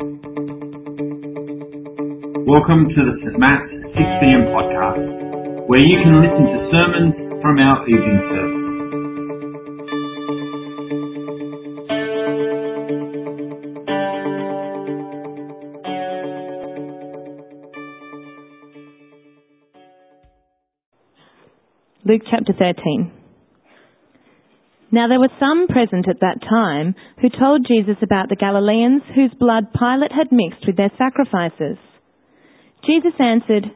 Welcome to the St. Matt's 6pm podcast, where you can listen to sermons from our evening service. Luke chapter 13. Now there were some present at that time who told Jesus about the Galileans whose blood Pilate had mixed with their sacrifices. Jesus answered,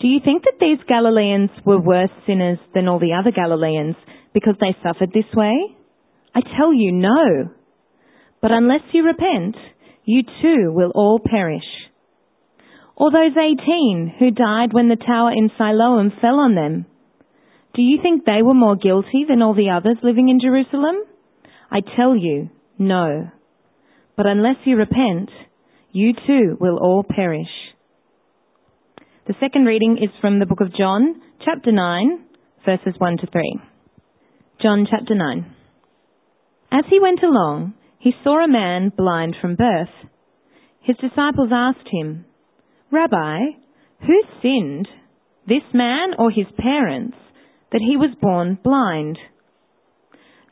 Do you think that these Galileans were worse sinners than all the other Galileans because they suffered this way? I tell you, no. But unless you repent, you too will all perish. Or those eighteen who died when the tower in Siloam fell on them, do you think they were more guilty than all the others living in Jerusalem? I tell you, no. But unless you repent, you too will all perish. The second reading is from the book of John, chapter 9, verses 1 to 3. John chapter 9. As he went along, he saw a man blind from birth. His disciples asked him, Rabbi, who sinned, this man or his parents, that he was born blind?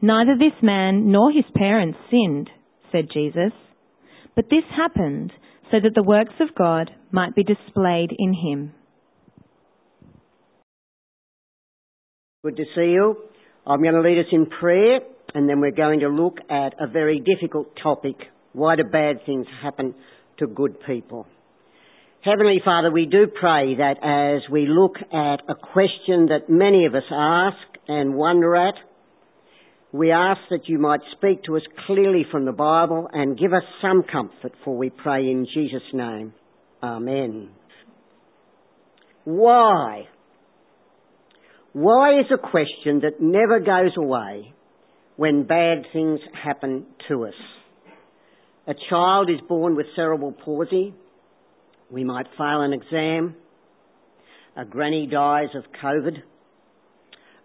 Neither this man nor his parents sinned, said Jesus, but this happened so that the works of God might be displayed in him. Good to see you. I'm going to lead us in prayer and then we're going to look at a very difficult topic. Why do bad things happen to good people? Heavenly Father, we do pray that as we look at a question that many of us ask and wonder at, we ask that you might speak to us clearly from the Bible and give us some comfort, for we pray in Jesus' name. Amen. Why? Why is a question that never goes away when bad things happen to us. A child is born with cerebral palsy. We might fail an exam. A granny dies of COVID.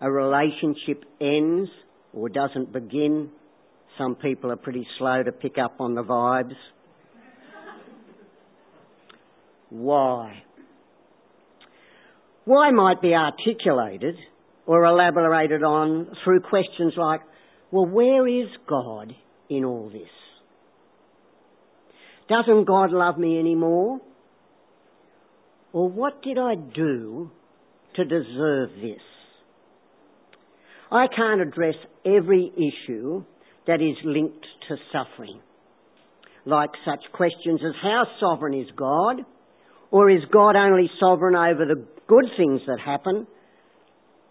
A relationship ends or doesn't begin. Some people are pretty slow to pick up on the vibes. Why? Why might be articulated or elaborated on through questions like, well, where is God in all this? Doesn't God love me anymore? Or what did I do to deserve this? I can't address every issue that is linked to suffering. Like such questions as how sovereign is God? Or is God only sovereign over the good things that happen,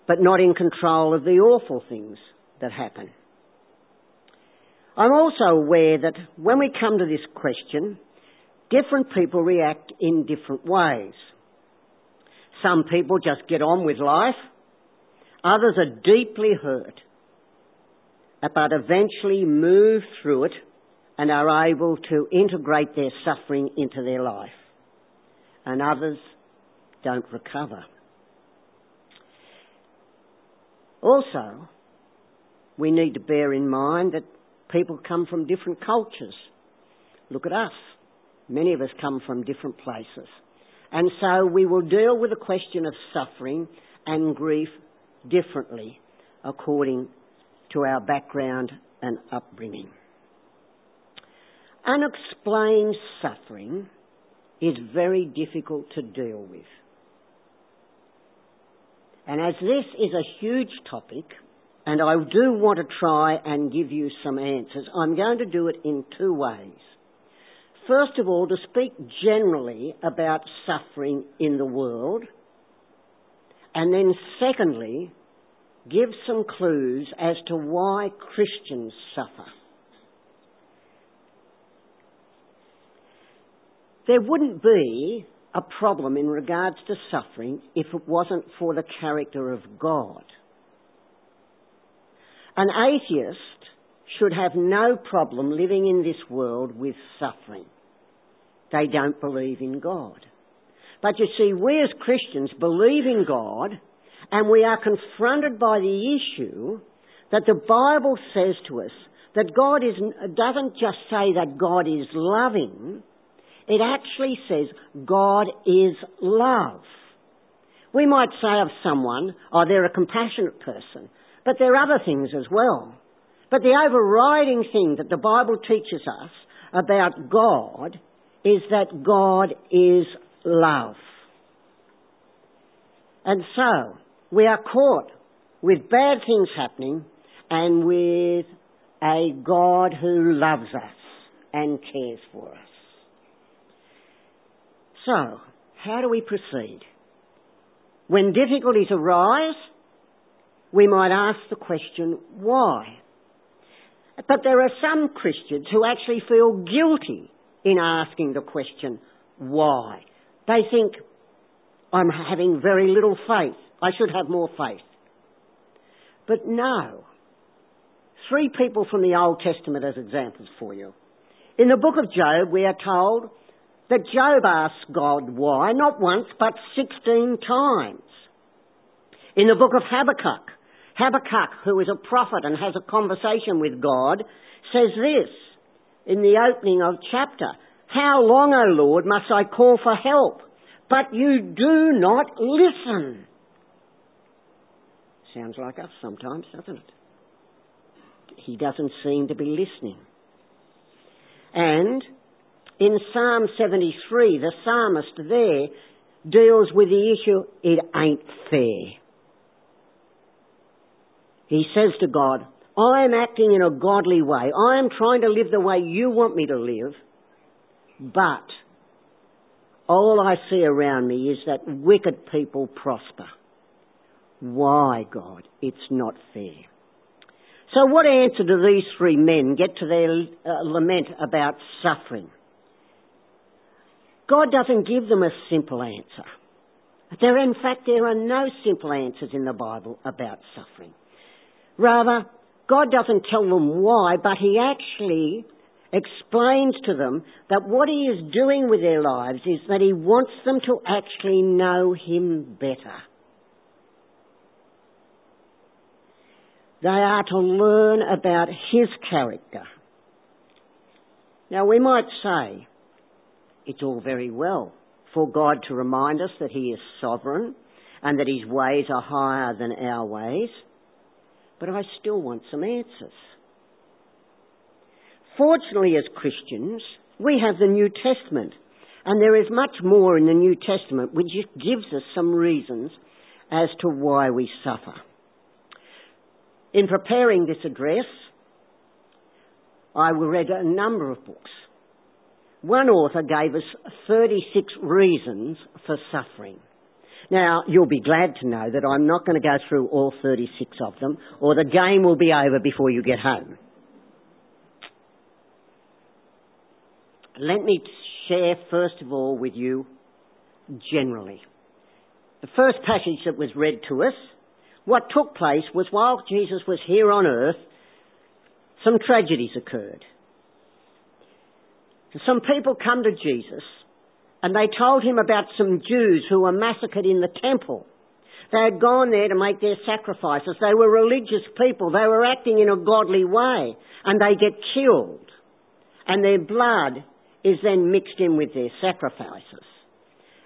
but not in control of the awful things that happen? I'm also aware that when we come to this question, different people react in different ways. Some people just get on with life. Others are deeply hurt, but eventually move through it and are able to integrate their suffering into their life. And others don't recover. Also, we need to bear in mind that people come from different cultures. Look at us. Many of us come from different places. And so we will deal with the question of suffering and grief differently according to our background and upbringing. Unexplained suffering is very difficult to deal with. And as this is a huge topic, and I do want to try and give you some answers. I'm going to do it in two ways. First of all, to speak generally about suffering in the world, and then secondly, give some clues as to why Christians suffer. There wouldn't be a problem in regards to suffering if it wasn't for the character of God. An atheist should have no problem living in this world with suffering. They don't believe in God. But you see, we as Christians believe in God and we are confronted by the issue that the Bible says to us that God is, doesn't just say that God is loving, It actually says God is love. We might say of someone, oh, they're a compassionate person, but there are other things as well. But the overriding thing that the Bible teaches us about God is that God is love. And so, we are caught with bad things happening and with a God who loves us and cares for us. So, how do we proceed? When difficulties arise, we might ask the question, why? But there are some Christians who actually feel guilty in asking the question, why? They think, I'm having very little faith. I should have more faith. But no. Three people from the Old Testament as examples for you. In the book of Job, we are told that Job asked God why, not once, but 16 times. In the book of Habakkuk, Habakkuk, who is a prophet and has a conversation with God, says this in the opening of chapter. How long, O Lord, must I call for help? But you do not listen. Sounds like us sometimes, doesn't it? He doesn't seem to be listening. And in Psalm 73, the psalmist there deals with the issue, it ain't fair. He says to God, I am acting in a godly way. I am trying to live the way you want me to live. But all I see around me is that wicked people prosper. Why, God? It's not fair. So what answer do these three men get to their uh, lament about suffering? God doesn't give them a simple answer. There, in fact, there are no simple answers in the Bible about suffering. Rather, God doesn't tell them why, but He actually explains to them that what He is doing with their lives is that He wants them to actually know Him better. They are to learn about His character. Now we might say, it's all very well for God to remind us that He is sovereign and that His ways are higher than our ways but I still want some answers. Fortunately, as Christians, we have the New Testament, and there is much more in the New Testament which gives us some reasons as to why we suffer. In preparing this address, I read a number of books. One author gave us 36 reasons for suffering. Now, you'll be glad to know that I'm not going to go through all 36 of them, or the game will be over before you get home. Let me share, first of all, with you generally. The first passage that was read to us, what took place was while Jesus was here on earth, some tragedies occurred. Some people come to Jesus and they told him about some Jews who were massacred in the temple. They had gone there to make their sacrifices. They were religious people. They were acting in a godly way. And they get killed. And their blood is then mixed in with their sacrifices.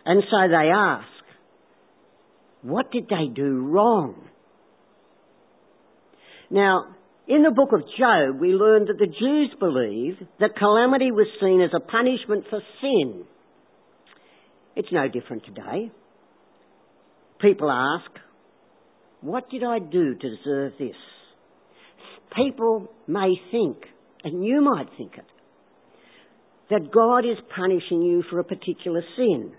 And so they ask, what did they do wrong? Now, in the book of Job, we learn that the Jews believe that calamity was seen as a punishment for sin. It's no different today. People ask, what did I do to deserve this? People may think, and you might think it, that God is punishing you for a particular sin.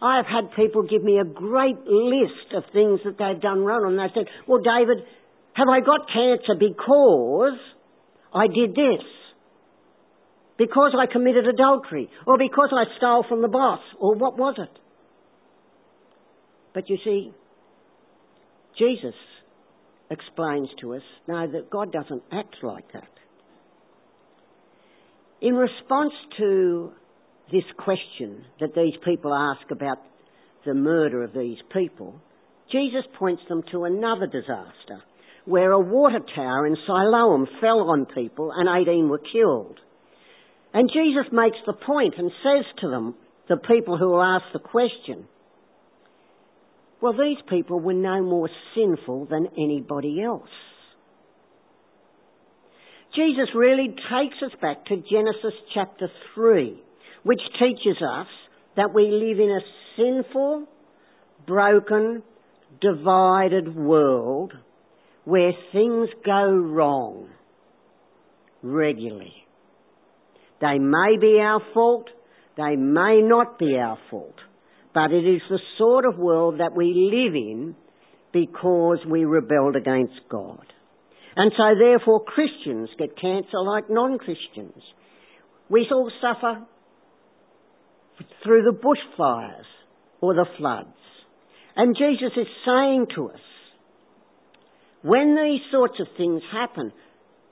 I have had people give me a great list of things that they've done wrong, and they said, Well, David, have I got cancer because I did this? Because I committed adultery, or because I stole from the boss, or what was it? But you see, Jesus explains to us now that God doesn't act like that. In response to this question that these people ask about the murder of these people, Jesus points them to another disaster where a water tower in Siloam fell on people and 18 were killed. And Jesus makes the point and says to them, the people who will ask the question, well, these people were no more sinful than anybody else. Jesus really takes us back to Genesis chapter 3, which teaches us that we live in a sinful, broken, divided world where things go wrong regularly. They may be our fault, they may not be our fault, but it is the sort of world that we live in because we rebelled against God. And so therefore Christians get cancer like non-Christians. We all suffer through the bushfires or the floods. And Jesus is saying to us, when these sorts of things happen,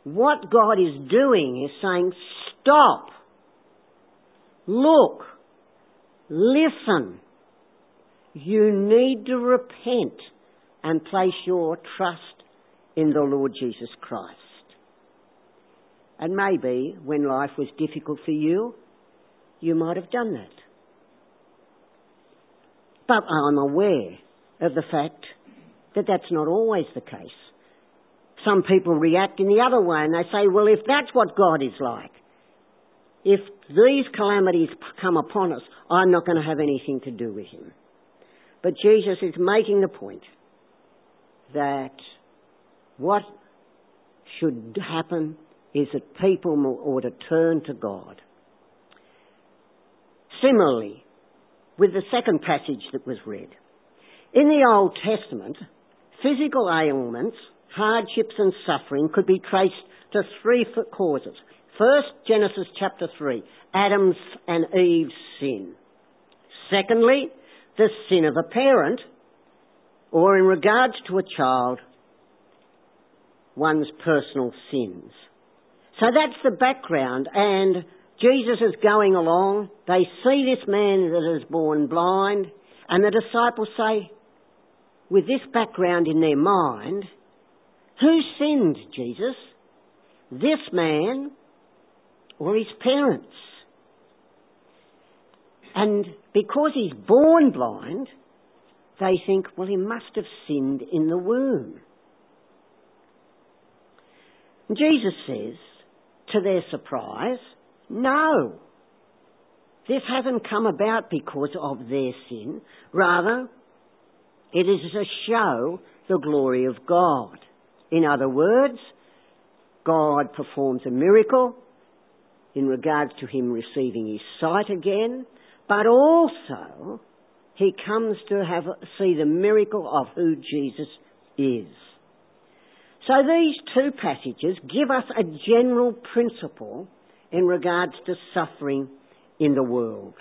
what God is doing is saying, stop, look, listen. You need to repent and place your trust in the Lord Jesus Christ. And maybe when life was difficult for you, you might have done that. But I'm aware of the fact that that's not always the case. Some people react in the other way and they say, well, if that's what God is like, if these calamities come upon us, I'm not going to have anything to do with him. But Jesus is making the point that what should happen is that people ought to turn to God. Similarly, with the second passage that was read. In the Old Testament, physical ailments, hardships and suffering could be traced to three causes. First, Genesis chapter 3, Adam's and Eve's sin. Secondly, the sin of a parent, or in regards to a child, one's personal sins. So that's the background, and Jesus is going along. They see this man that is born blind, and the disciples say, with this background in their mind, who sinned, Jesus? This man or his parents? And because he's born blind, they think, well, he must have sinned in the womb. Jesus says, to their surprise, no. This hasn't come about because of their sin. Rather, it is to show the glory of God. In other words, God performs a miracle in regards to him receiving his sight again, but also he comes to have, see the miracle of who Jesus is. So these two passages give us a general principle in regards to suffering in the world.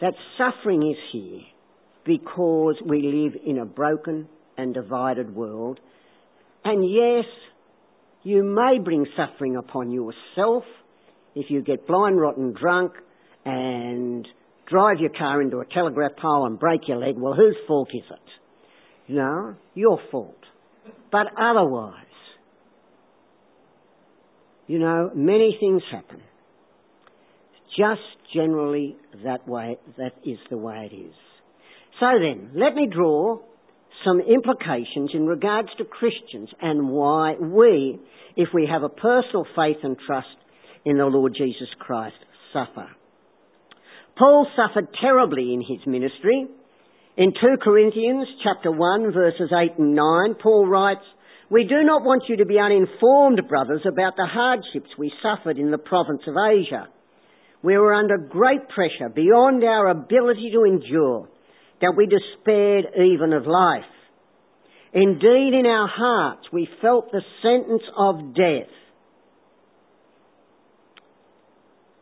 That suffering is here because we live in a broken and divided world. And yes, you may bring suffering upon yourself if you get blind, rotten, drunk and drive your car into a telegraph pole and break your leg. Well, whose fault is it? No, your fault. But otherwise, you know, many things happen. Just generally that way, that is the way it is. So then, let me draw some implications in regards to Christians and why we, if we have a personal faith and trust in the Lord Jesus Christ, suffer. Paul suffered terribly in his ministry. In 2 Corinthians chapter 1 verses 8 and 9, Paul writes, we do not want you to be uninformed, brothers, about the hardships we suffered in the province of Asia. We were under great pressure beyond our ability to endure, that we despaired even of life. Indeed, in our hearts, we felt the sentence of death.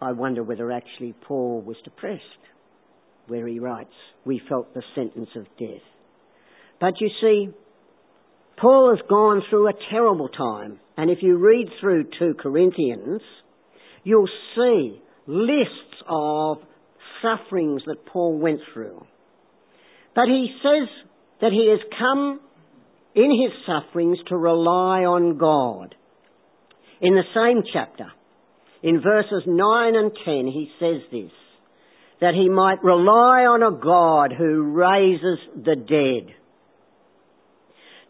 I wonder whether actually Paul was depressed, where he writes, We felt the sentence of death. But you see, Paul has gone through a terrible time. And if you read through 2 Corinthians, you'll see lists of sufferings that Paul went through. But he says that he has come in his sufferings to rely on God. In the same chapter, In verses 9 and 10 he says this, that he might rely on a God who raises the dead.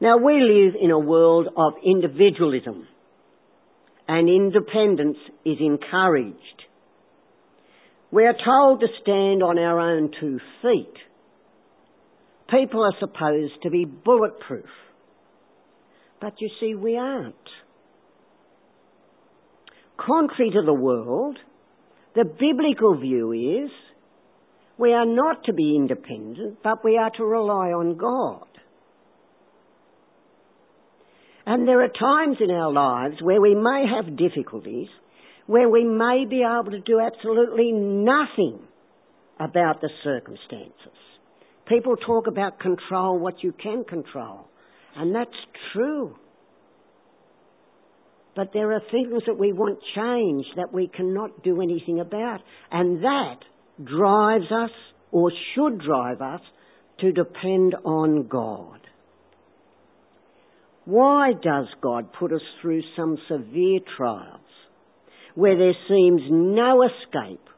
Now we live in a world of individualism and independence is encouraged. We are told to stand on our own two feet. People are supposed to be bulletproof. But you see, we aren't. Contrary to the world, the biblical view is we are not to be independent, but we are to rely on God. And there are times in our lives where we may have difficulties, where we may be able to do absolutely nothing about the circumstances. People talk about control what you can control, and that's true. But there are things that we want changed that we cannot do anything about, and that drives us, or should drive us, to depend on God. Why does God put us through some severe trials where there seems no escape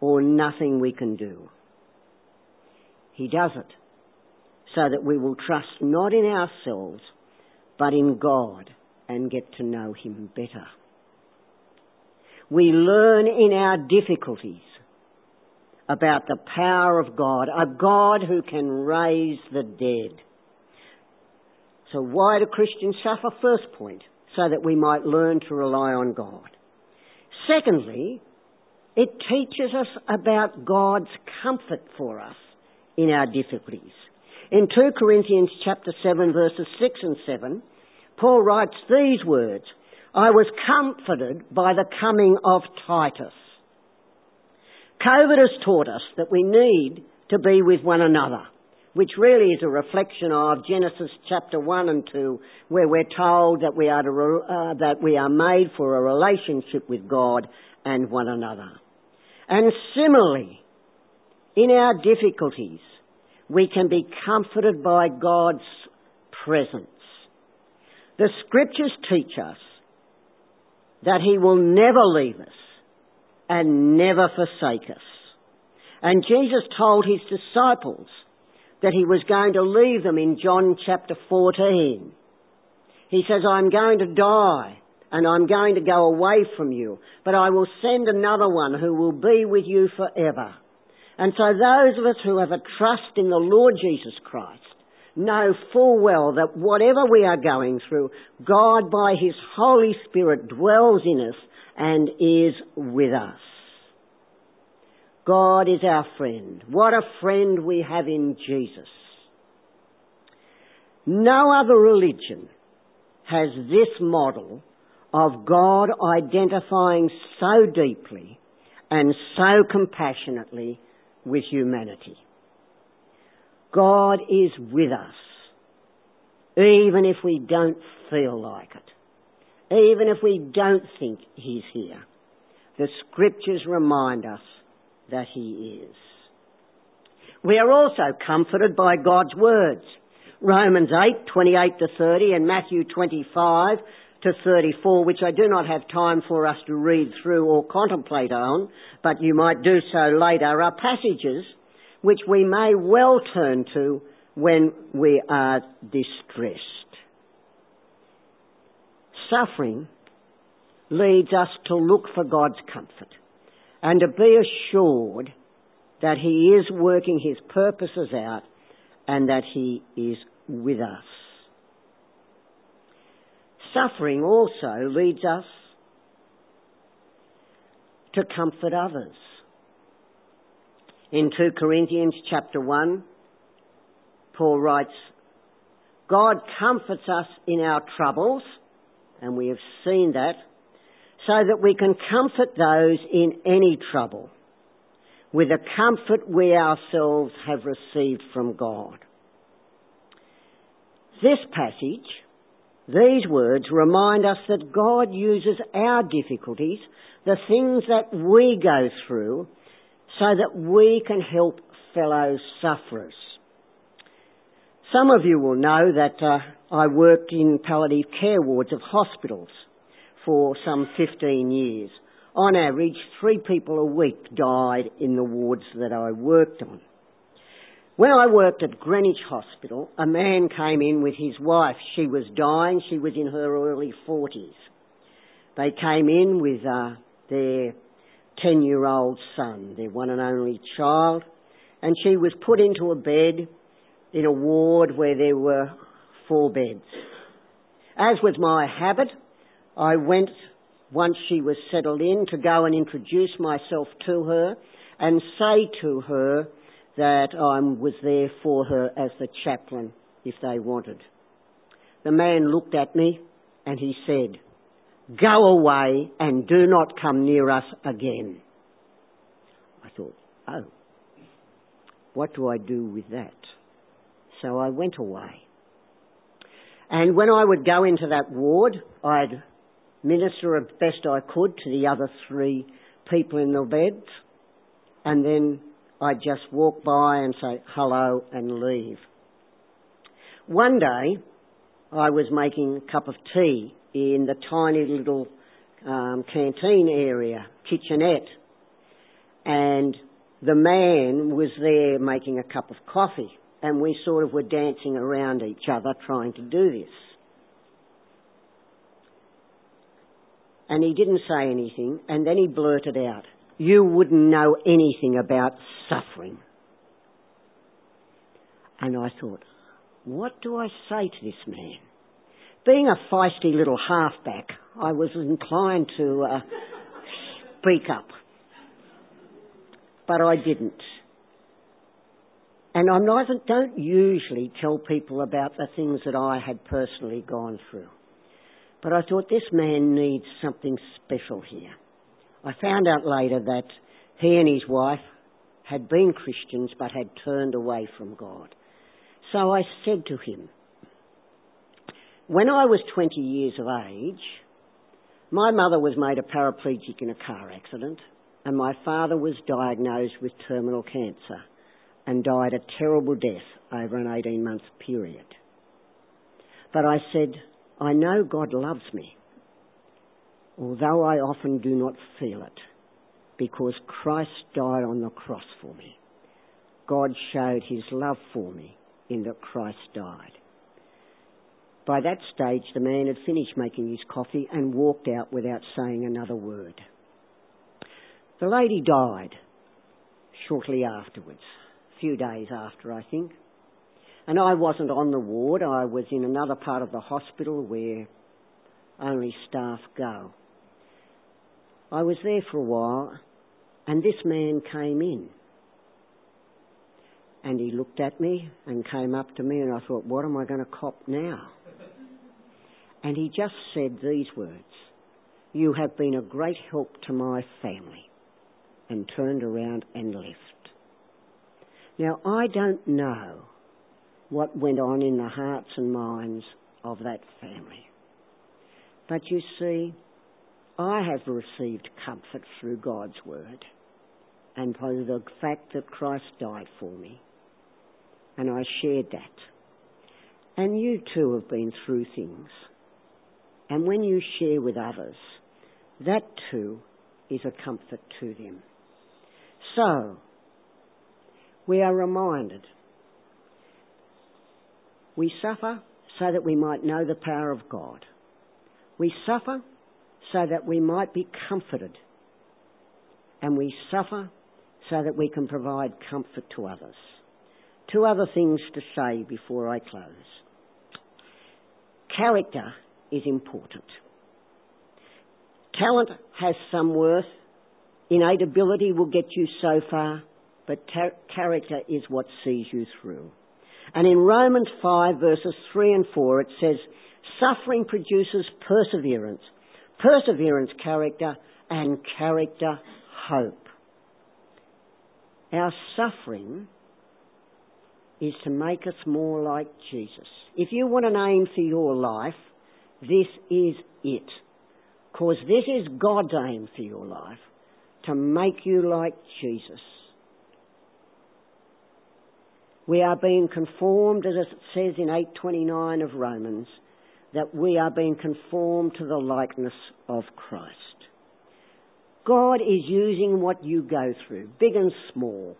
or nothing we can do? He does it so that we will trust not in ourselves but in God and get to know Him better. We learn in our difficulties about the power of God, a God who can raise the dead. So why do Christians suffer? First point, so that we might learn to rely on God. Secondly, it teaches us about God's comfort for us in our difficulties. In 2 Corinthians chapter 7 verses 6 and 7, Paul writes these words, I was comforted by the coming of Titus. COVID has taught us that we need to be with one another which really is a reflection of Genesis chapter 1 and 2, where we're told that we are, to, uh, that we are made for a relationship with God and one another. And similarly, in our difficulties, we can be comforted by God's presence. The scriptures teach us that He will never leave us and never forsake us. And Jesus told His disciples that he was going to leave them in John chapter 14. He says, I'm going to die and I'm going to go away from you, but I will send another one who will be with you forever. And so those of us who have a trust in the Lord Jesus Christ know full well that whatever we are going through, God by His Holy Spirit dwells in us and is with us. God is our friend. What a friend we have in Jesus. No other religion has this model of God identifying so deeply and so compassionately with humanity. God is with us, even if we don't feel like it, even if we don't think He's here. The scriptures remind us that he is. We are also comforted by God's words. Romans 8, 28 to 30 and Matthew 25 to 34, which I do not have time for us to read through or contemplate on, but you might do so later, are passages which we may well turn to when we are distressed. Suffering leads us to look for God's comfort and to be assured that He is working His purposes out and that He is with us. Suffering also leads us to comfort others. In 2 Corinthians chapter 1, Paul writes, God comforts us in our troubles, and we have seen that so that we can comfort those in any trouble with the comfort we ourselves have received from God. This passage, these words remind us that God uses our difficulties, the things that we go through, so that we can help fellow sufferers. Some of you will know that uh, I worked in palliative care wards of hospitals for some 15 years. on average, three people a week died in the wards that I worked on. When I worked at Greenwich Hospital, a man came in with his wife. She was dying. She was in her early 40s. They came in with uh, their 10 year old son, their one and only child, and she was put into a bed in a ward where there were four beds. As was my habit, I went once she was settled in to go and introduce myself to her and say to her that I was there for her as the chaplain if they wanted. The man looked at me and he said, Go away and do not come near us again. I thought, oh, what do I do with that? So I went away. And when I would go into that ward, I'd minister as best I could to the other three people in the beds, and then I'd just walk by and say hello and leave. One day, I was making a cup of tea in the tiny little um, canteen area, kitchenette, and the man was there making a cup of coffee, and we sort of were dancing around each other trying to do this. And he didn't say anything, and then he blurted out, You wouldn't know anything about suffering. And I thought, What do I say to this man? Being a feisty little halfback, I was inclined to uh, speak up. But I didn't. And I don't usually tell people about the things that I had personally gone through. But I thought this man needs something special here. I found out later that he and his wife had been Christians but had turned away from God. So I said to him, when I was 20 years of age, my mother was made a paraplegic in a car accident and my father was diagnosed with terminal cancer and died a terrible death over an 18 month period. But I said, I know God loves me, although I often do not feel it, because Christ died on the cross for me. God showed his love for me in that Christ died. By that stage, the man had finished making his coffee and walked out without saying another word. The lady died shortly afterwards, a few days after, I think. And I wasn't on the ward, I was in another part of the hospital where only staff go. I was there for a while, and this man came in. And he looked at me and came up to me, and I thought, what am I going to cop now? And he just said these words You have been a great help to my family, and turned around and left. Now, I don't know what went on in the hearts and minds of that family. But you see, I have received comfort through God's word and by the fact that Christ died for me. And I shared that. And you too have been through things. And when you share with others, that too is a comfort to them. So, we are reminded we suffer so that we might know the power of God. We suffer so that we might be comforted. And we suffer so that we can provide comfort to others. Two other things to say before I close. Character is important. Talent has some worth. Innate ability will get you so far, but character is what sees you through. And in Romans 5 verses 3 and 4 it says, suffering produces perseverance, perseverance character, and character hope. Our suffering is to make us more like Jesus. If you want an aim for your life, this is it. Because this is God's aim for your life, to make you like Jesus. We are being conformed, as it says in 829 of Romans, that we are being conformed to the likeness of Christ. God is using what you go through, big and small,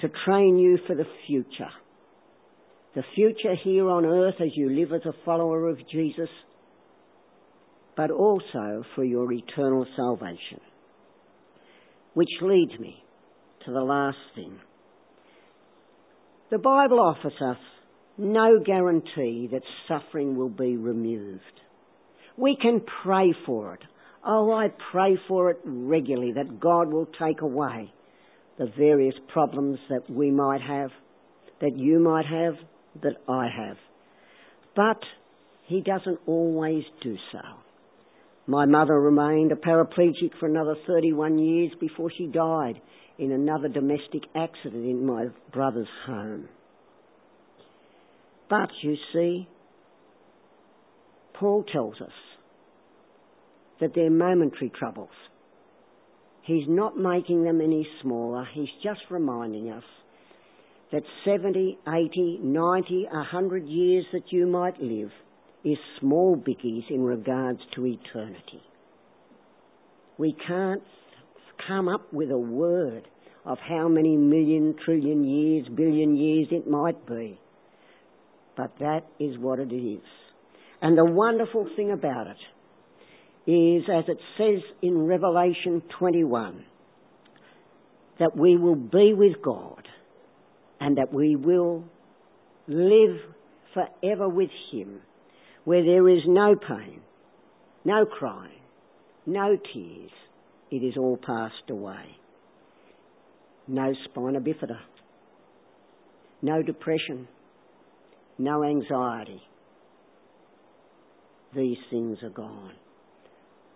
to train you for the future. The future here on earth as you live as a follower of Jesus, but also for your eternal salvation. Which leads me to the last thing. The Bible offers us no guarantee that suffering will be removed. We can pray for it. Oh, I pray for it regularly that God will take away the various problems that we might have, that you might have, that I have. But He doesn't always do so. My mother remained a paraplegic for another 31 years before she died in another domestic accident in my brother's home. But you see, Paul tells us that they're momentary troubles. He's not making them any smaller, he's just reminding us that 70, 80, 90, 100 years that you might live is small biggies in regards to eternity. We can't come up with a word of how many million, trillion years, billion years it might be. But that is what it is. And the wonderful thing about it is, as it says in Revelation 21, that we will be with God and that we will live forever with Him, where there is no pain, no crying, no tears. It is all passed away. No spina bifida, no depression, no anxiety. These things are gone.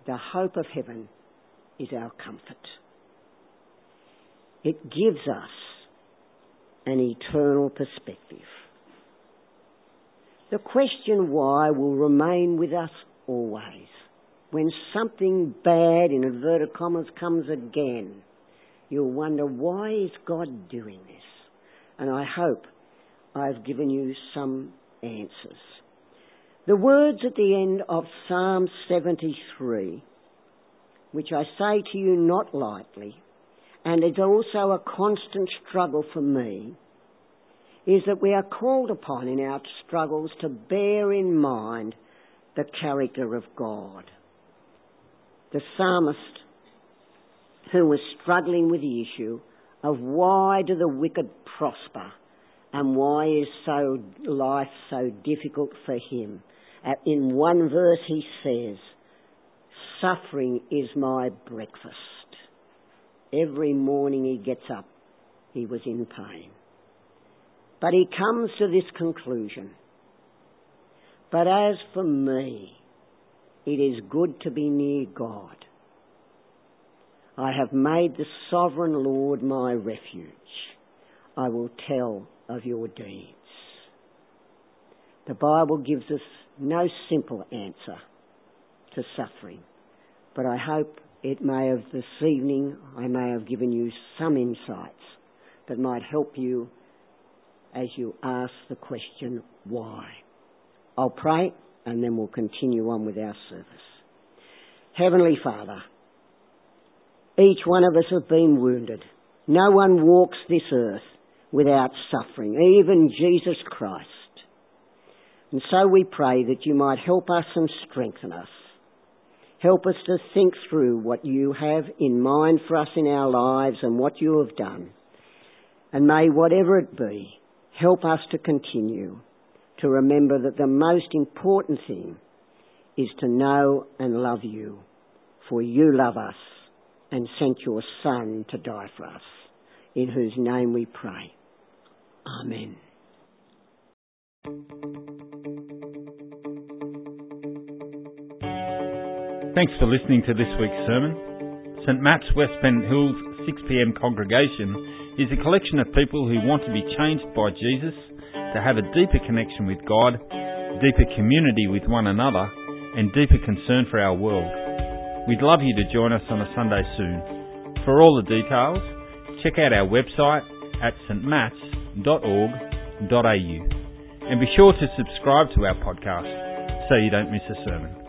The hope of heaven is our comfort. It gives us an eternal perspective. The question why will remain with us always. When something bad, in inverted commas, comes again, you'll wonder why is God doing this? And I hope I've given you some answers. The words at the end of Psalm 73, which I say to you not lightly, and it's also a constant struggle for me, is that we are called upon in our struggles to bear in mind the character of God. The psalmist, who was struggling with the issue of why do the wicked prosper and why is so life so difficult for him, uh, in one verse he says, Suffering is my breakfast. Every morning he gets up, he was in pain. But he comes to this conclusion. But as for me, it is good to be near God. I have made the sovereign Lord my refuge. I will tell of your deeds. The Bible gives us no simple answer to suffering, but I hope it may have this evening, I may have given you some insights that might help you as you ask the question, why? I'll pray and then we'll continue on with our service. Heavenly Father, each one of us have been wounded. No one walks this earth without suffering, even Jesus Christ. And so we pray that you might help us and strengthen us. Help us to think through what you have in mind for us in our lives and what you have done. And may whatever it be, help us to continue to remember that the most important thing is to know and love you, for you love us and sent your Son to die for us, in whose name we pray. Amen. Thanks for listening to this week's sermon. St Matt's West Pennant Hills 6pm congregation is a collection of people who want to be changed by Jesus, to have a deeper connection with God, deeper community with one another, and deeper concern for our world. We'd love you to join us on a Sunday soon. For all the details, check out our website at stmatts.com www.ccc.org.au. And be sure to subscribe to our podcast so you don't miss a sermon.